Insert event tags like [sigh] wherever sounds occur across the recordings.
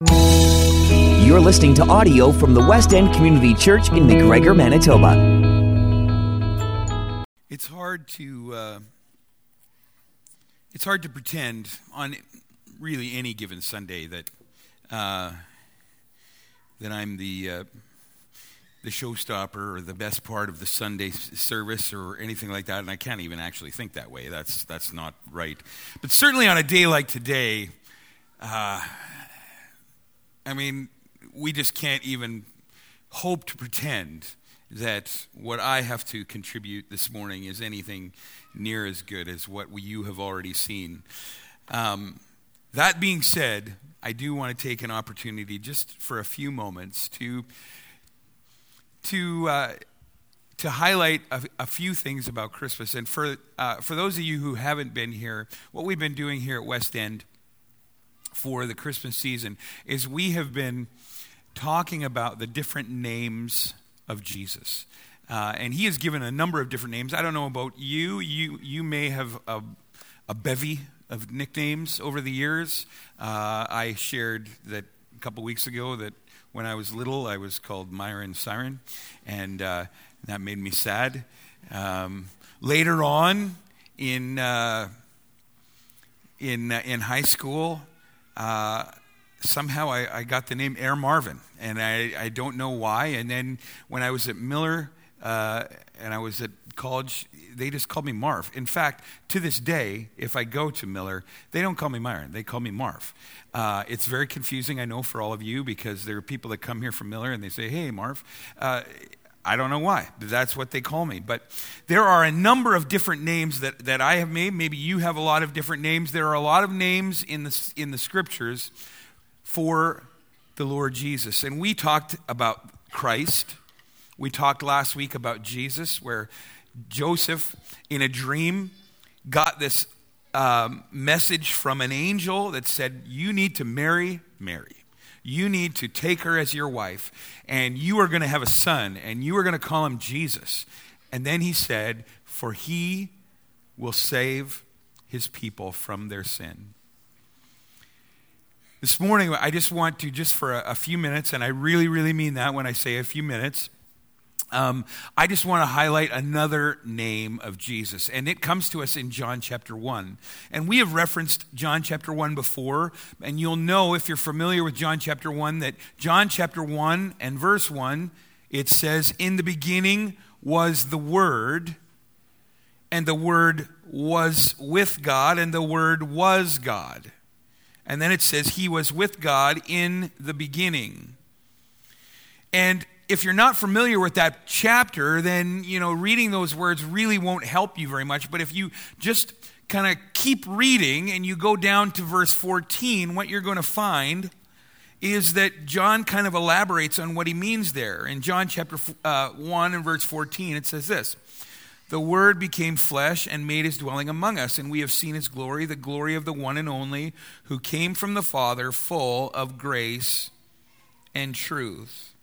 You're listening to audio from the West End Community Church in MacGregor, Manitoba. It's hard to uh, it's hard to pretend on really any given Sunday that uh, that I'm the uh, the showstopper or the best part of the Sunday service or anything like that, and I can't even actually think that way. That's that's not right. But certainly on a day like today, uh, I mean, we just can't even hope to pretend that what I have to contribute this morning is anything near as good as what you have already seen. Um, that being said, I do want to take an opportunity just for a few moments to to uh, to highlight a, a, few things about Christmas. And for uh, for those of you who haven't been here, what we've been doing here at West End for the Christmas season is we have been talking about the different names of Jesus. Uh, and he has given a number of different names. I don't know about you. You, you may have a, a bevy of nicknames over the years. Uh, I shared that a couple weeks ago that when I was little, I was called Myron Siren, and uh, that made me sad. Um, later on in, uh, in, uh, in high school, uh, somehow I, I, got the name Air Marvin, and I, I, don't know why. And then when I was at Millar uh, and I was at college, they just called me Marv. In fact, to this day, if I go to Millar, they don't call me Myron, they call me Marv. Uh, it's very confusing, I know, for all of you because there are people that come here from Millar and they say, hey, Marv. Uh, I don't know why, that's what they call me. But there are a number of different names that, that I have made. Maybe you have a lot of different names. There are a lot of names in the, in the scriptures for the Lord Jesus. And we talked about Christ. We talked last week about Jesus, where Joseph, in a dream, got this um, message from an angel that said, You need to marry Mary. You need to take her as your wife, and you are going to have a son, and you are going to call him Jesus. And then he said, For he will save his people from their sin. This morning, I just want to, just for a, a few minutes, and I really, really mean that when I say a few minutes, um, I just want to highlight another name of Jesus, and it comes to us in John chapter 1. And we have referenced John chapter 1 before, and you'll know if you're familiar with John chapter 1 that John chapter 1 and verse 1, it says, In the beginning was the Word, and the Word was with God, and the Word was God. And then it says, He was with God in the beginning. And if you're not familiar with that chapter, then, you know, reading those words really won't help you very much. But if you just kind of keep reading and you go down to verse 14, what you're going to find is that John kind of elaborates on what he means there. In John chapter uh, 1 and verse 14, it says this The Word became flesh and made his dwelling among us, and we have seen his glory, the glory of the one and only who came from the Father, full of grace and truth.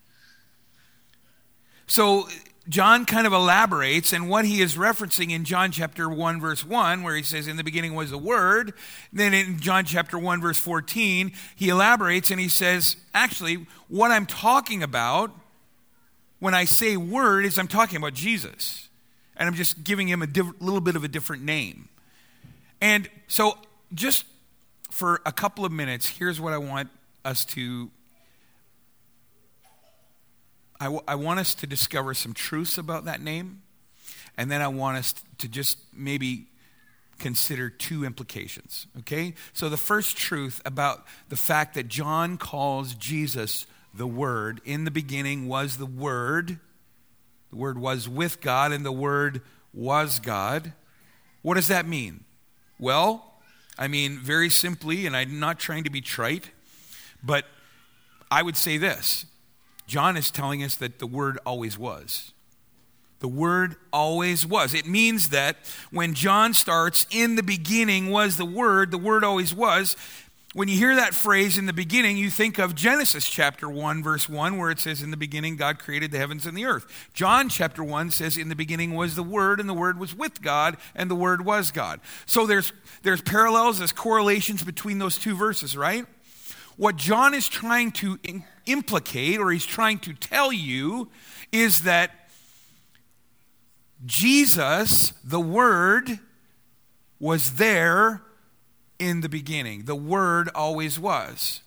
So John kind of elaborates, and what he is referencing in John chapter 1, verse 1, where he says, In the beginning was the Word. Then in John chapter 1, verse 14, he elaborates and he says, Actually, what I'm talking about when I say Word is I'm talking about Jesus. And I'm just giving him a diff- little bit of a different name. And so, just for a couple of minutes, here's what I want us to I, w- I want us to discover some truths about that name, and then I want us to just maybe consider two implications. Okay? So, the first truth about the fact that John calls Jesus the Word, in the beginning was the Word, the Word was with God, and the Word was God. What does that mean? Well, I mean, very simply, and I'm not trying to be trite, but I would say this John is telling us that the Word always was. The Word always was. It means that when John starts, in the beginning was the Word, the Word always was. When you hear that phrase in the beginning, you think of Genesis chapter 1, verse 1, where it says, In the beginning, God created the heavens and the earth. John chapter 1 says, In the beginning was the Word, and the Word was with God, and the Word was God. So there's, there's parallels, there's correlations between those two verses, right? What John is trying to implicate or he's trying to tell you is that Jesus, the Word, was there in the beginning. The Word always was.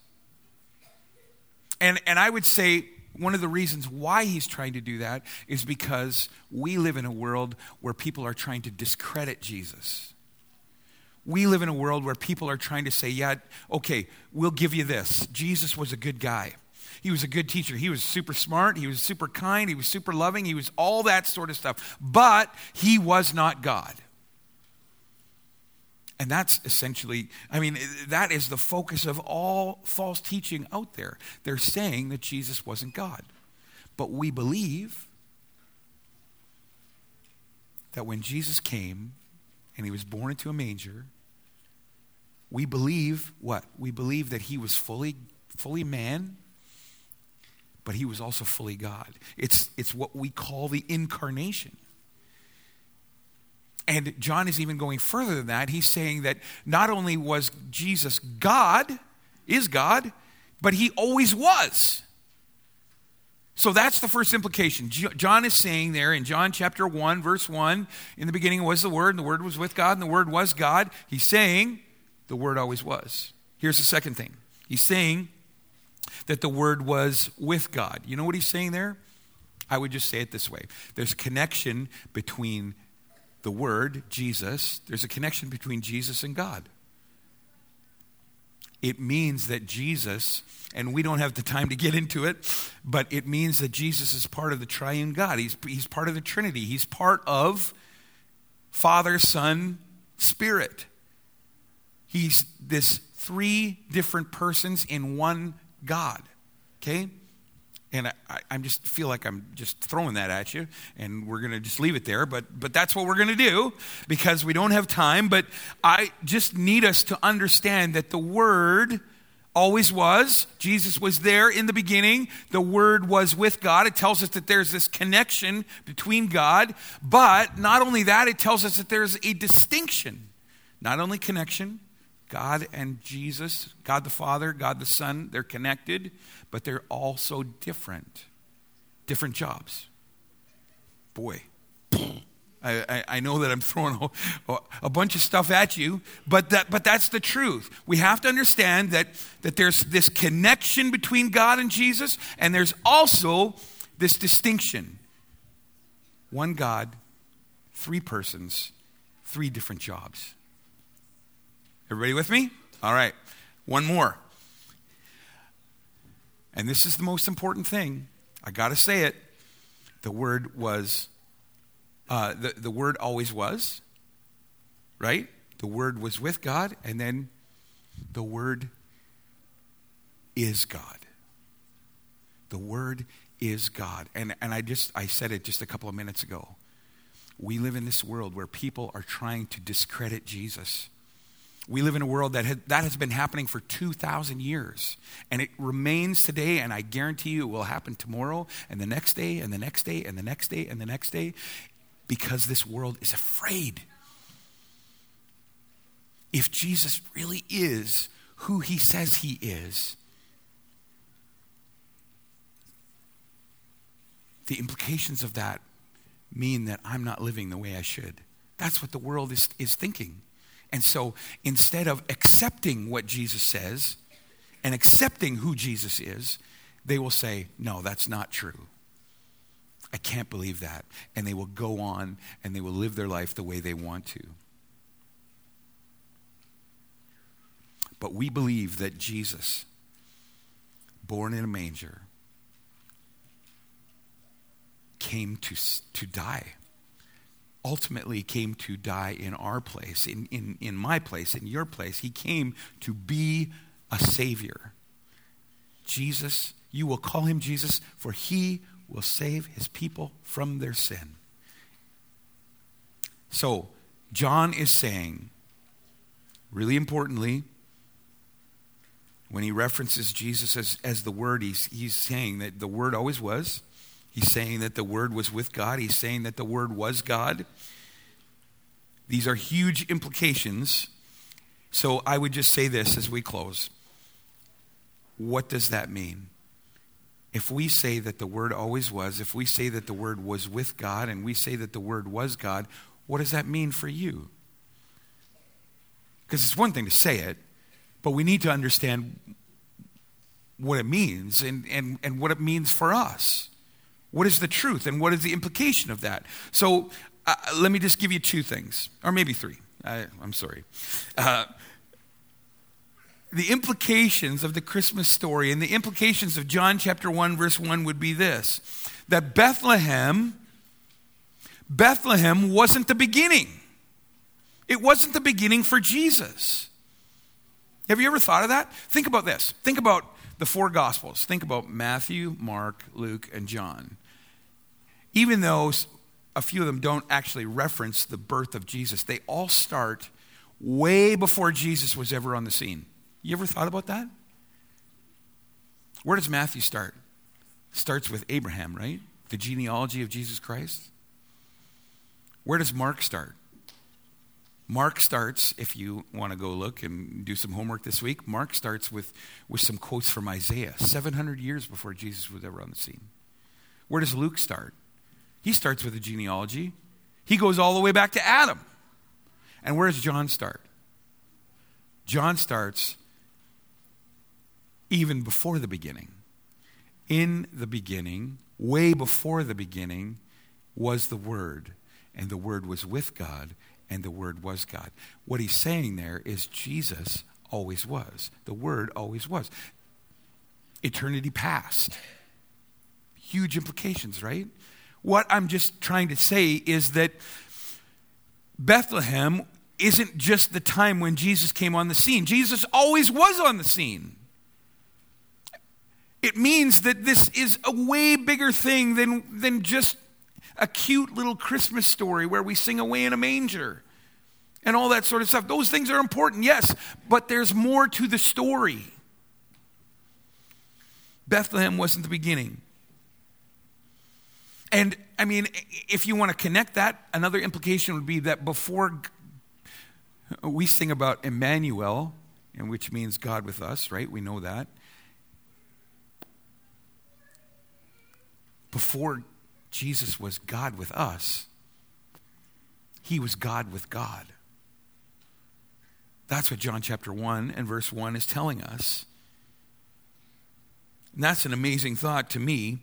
And, and I would say one of the reasons why he's trying to do that is because we live in a world where people are trying to discredit Jesus. We live in a world where people are trying to say, yeah, okay, we'll give you this. Jesus was a good guy. He was a good teacher. He was super smart. He was super kind. He was super loving. He was all that sort of stuff. But he was not God. And that's essentially, I mean, that is the focus of all false teaching out there. They're saying that Jesus wasn't God. But we believe that when Jesus came and he was born into a manger, we believe what? We believe that he was fully fully man, but he was also fully God. It's it's what we call the incarnation. And John is even going further than that. He's saying that not only was Jesus God, is God, but he always was. So that's the first implication. John is saying there in John chapter 1, verse 1, in the beginning was the Word, and the Word was with God, and the Word was God. He's saying the Word always was. Here's the second thing He's saying that the Word was with God. You know what he's saying there? I would just say it this way there's a connection between the Word, Jesus, there's a connection between Jesus and God. It means that Jesus, and we don't have the time to get into it, but it means that Jesus is part of the triune God. He's, he's part of the Trinity. He's part of Father, Son, Spirit. He's this three different persons in one God. Okay? And I, I just feel like I'm just throwing that at you, and we're going to just leave it there. But, but that's what we're going to do because we don't have time. But I just need us to understand that the Word always was. Jesus was there in the beginning. The Word was with God. It tells us that there's this connection between God. But not only that, it tells us that there's a distinction. Not only connection, God and Jesus, God the Father, God the Son, they're connected, but they're also different. Different jobs. Boy, I, I, I know that I'm throwing a, a, bunch of stuff at you, but, that, but that's the truth. We have to understand that, that there's this connection between God and Jesus, and there's also this distinction one God, three persons, three different jobs. Everybody with me? All right. One more. And this is the most important thing. I got to say it. The word was, uh, the, the word always was, right? The word was with God, and then the word is God. The word is God. And, and I just, I said it just a couple of minutes ago. We live in this world where people are trying to discredit Jesus. We live in a world that had, that has been happening for 2,000 years. And it remains today, and I guarantee you it will happen tomorrow, and the next day, and the next day, and the next day, and the next day, because this world is afraid. If Jesus really is who he says he is, the implications of that mean that I'm not living the way I should. That's what the world is, is thinking. And so instead of accepting what Jesus says and accepting who Jesus is, they will say, No, that's not true. I can't believe that. And they will go on and they will live their life the way they want to. But we believe that Jesus, born in a manger, came to, to die ultimately came to die in our place, in, in, in my place, in your place. He came to be a Savior. Jesus, you will call him Jesus, for he will save his people from their sin. So, John is saying, really importantly, when he references Jesus as, as the Word, he's, he's saying that the Word always was, He's saying that the Word was with God. He's saying that the Word was God. These are huge implications. So I would just say this as we close. what does that mean? If we say that the Word always was, if we say that the Word was with God, and we say that the Word was God, what does that mean for you? Because it's one thing to say it, but we need to understand what it means and, and, and what it means for us. What is the truth and what is the implication of that? So uh, let me just give you two things, or maybe three. I, am sorry. Uh, the implications of the Christmas story and the implications of John chapter 1, verse 1 would be this that Bethlehem, Bethlehem wasn't the beginning. It wasn't the beginning for Jesus. Have you ever thought of that? Think about this. Think about the four Gospels. Think about Matthew, Mark, Luke, and John. Even though a few of them don't actually reference the birth of Jesus, they all start way before Jesus was ever on the scene. You ever thought about that? Where does Matthew start? Starts with Abraham, right? The genealogy of Jesus Christ. Where does Mark start? Mark starts, if you want to go look and do some homework this week, Mark starts with, with some quotes from Isaiah, 700 years before Jesus was ever on the scene. Where does Luke start? He starts with a genealogy. He goes all the way back to Adam. And where does John start? John starts even before the beginning. In the beginning, way before the beginning, was the Word, and the Word was with God, and the Word was God. What he's saying there is Jesus always was. The Word always was. Eternity past. Huge implications, right? What I'm just trying to say is that Bethlehem isn't just the time when Jesus came on the scene. Jesus always was on the scene. It means that this is a way bigger thing than, than just a cute little Christmas story where we sing away in a manger and all that sort of stuff. Those things are important, yes, but there's more to the story. Bethlehem wasn't the beginning. And I mean, if you want to connect that, another implication would be that before we sing about Emmanuel, and which means God with us, right? We know that. Before Jesus was God with us, he was God with God. That's what John chapter 1 and verse 1 is telling us. And that's an amazing thought to me.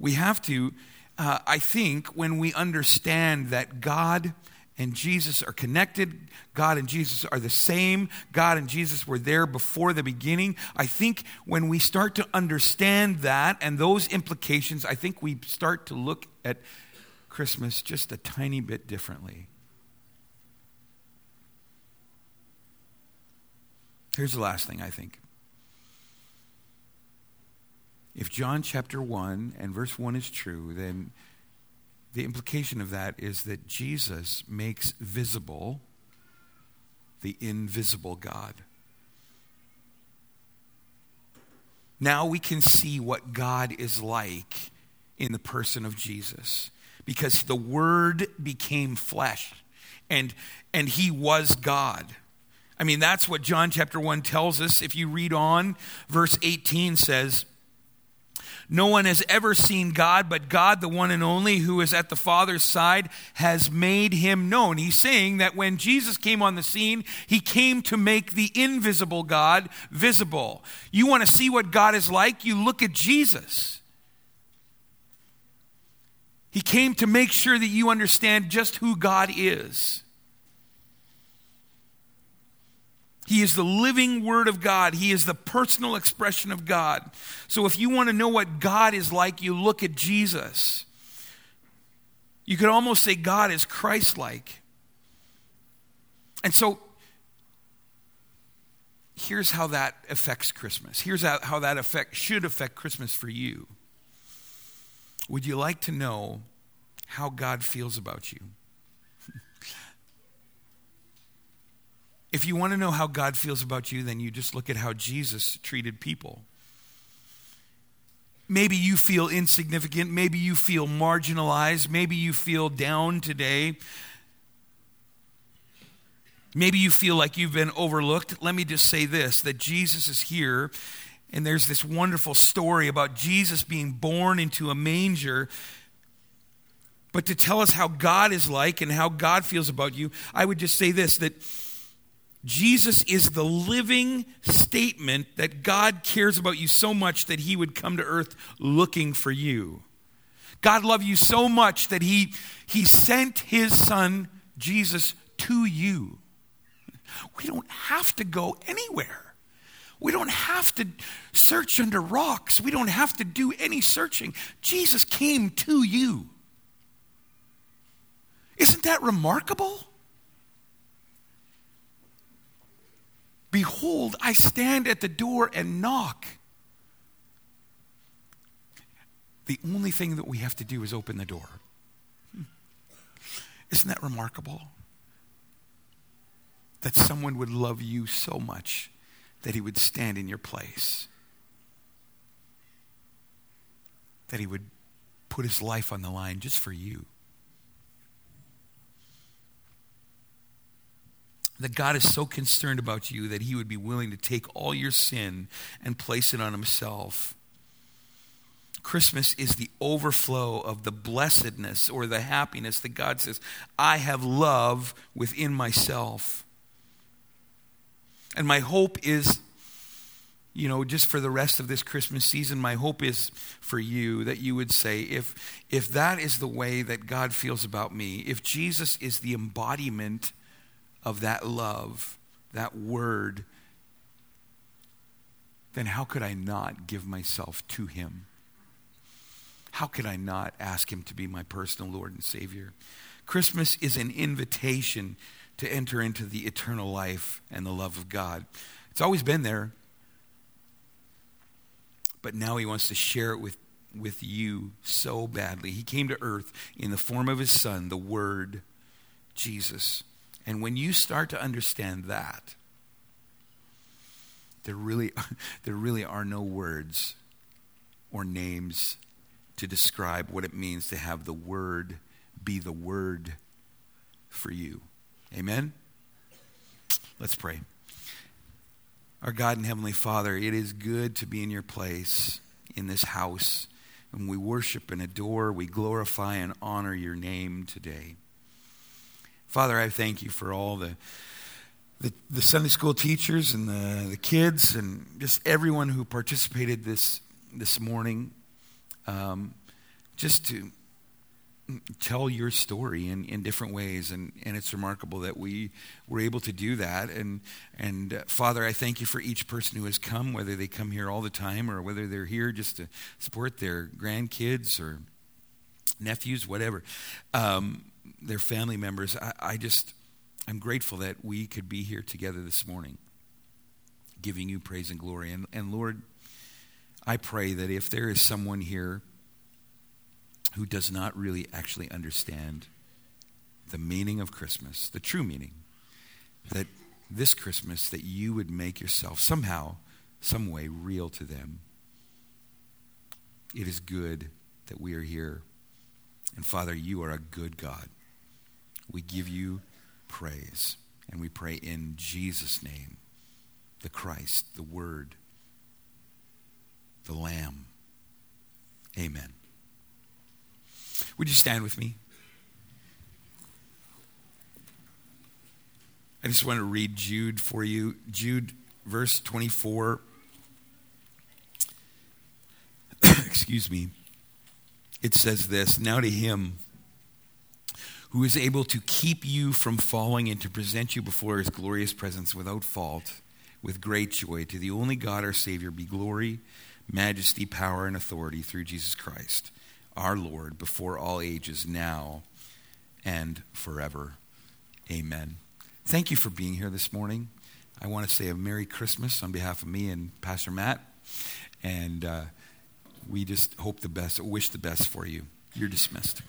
We have to, uh, I think, when we understand that God and Jesus are connected, God and Jesus are the same, God and Jesus were there before the beginning. I think when we start to understand that and those implications, I think we start to look at Christmas just a tiny bit differently. Here's the last thing I think. If John chapter 1 and verse 1 is true, then the implication of that is that Jesus makes visible the invisible God. Now we can see what God is like in the person of Jesus because the Word became flesh and, and He was God. I mean, that's what John chapter 1 tells us. If you read on, verse 18 says, no one has ever seen God, but God, the one and only, who is at the Father's side, has made him known. He's saying that when Jesus came on the scene, he came to make the invisible God visible. You want to see what God is like? You look at Jesus. He came to make sure that you understand just who God is. He is the living Word of God. He is the personal expression of God. So if you want to know what God is like, you look at Jesus. You could almost say God is Christ like. And so here's how that affects Christmas. Here's how that affect, should affect Christmas for you. Would you like to know how God feels about you? If you want to know how God feels about you, then you just look at how Jesus treated people. Maybe you feel insignificant. Maybe you feel marginalized. Maybe you feel down today. Maybe you feel like you've been overlooked. Let me just say this that Jesus is here And there's this wonderful story about Jesus being born into a manger. But to tell us how God is like and how God feels about you, I would just say this that Jesus is the living statement that God cares about you so much that he would come to earth looking for you. God loved you so much that he, he sent his son, Jesus, to you. We don't have to go anywhere. We don't have to search under rocks. We don't have to do any searching. Jesus came to you. Isn't that remarkable? Behold, I stand at the door and knock. The only thing that we have to do is open the door. Hmm. Isn't that remarkable? That someone would love you so much that he would stand in your place, that he would put his life on the line just for you. That God is so concerned about you that he would be willing to take all your sin and place it on himself. Christmas is the overflow of the blessedness or the happiness that God says, I have love within myself. And my hope is, you know, just for the rest of this Christmas season, my hope is for you that you would say, if, if that is the way that God feels about me, if Jesus is the embodiment of that love, that word, then how could I not give myself to him? How could I not ask him to be my personal Lord and Savior? Christmas is an invitation to enter into the eternal life and the love of God. It's always been there, but now he wants to share it with, with you so badly. He came to earth in the form of his son, the Word, Jesus. And when you start to understand that, there really, [laughs] there really are no words or names to describe what it means to have the Word be the Word for you. Amen? Let's pray. Our God and Heavenly Father, it is good to be in your place in this house. And we worship and adore, we glorify and honor your name today. Father, I thank you for all the, the, the Sunday school teachers and the, the kids and just everyone who participated this, this morning. Um, just to tell your story in, in different ways. And, and it's remarkable that we were able to do that. And, and uh, Father, I thank you for each person who has come, whether they come here all the time or whether they're here just to support their grandkids or nephews, whatever, um, their family members. I, I just, I'm grateful that we could be here together this morning, giving you praise and glory. And, and Lord, I pray that if there is someone here who does not really actually understand the meaning of Christmas, the true meaning, that this Christmas that you would make yourself somehow, some way real to them. It is good that we are here. And Father, you are a good God. We give you praise. And we pray in Jesus' name, the Christ, the Word, the Lamb. Amen. Would you stand with me? I just want to read Jude for you. Jude, verse 24. [coughs] Excuse me. It says this Now to him who is able to keep you from falling and to present you before his glorious presence without fault, with great joy, to the only God our Savior be glory, majesty, power, and authority through Jesus Christ our Lord before all ages, now and forever. Amen. Thank you for being here this morning. I want to say a Merry Christmas on behalf of me and Pastor Matt. And uh, we just hope the best, wish the best for you. You're dismissed.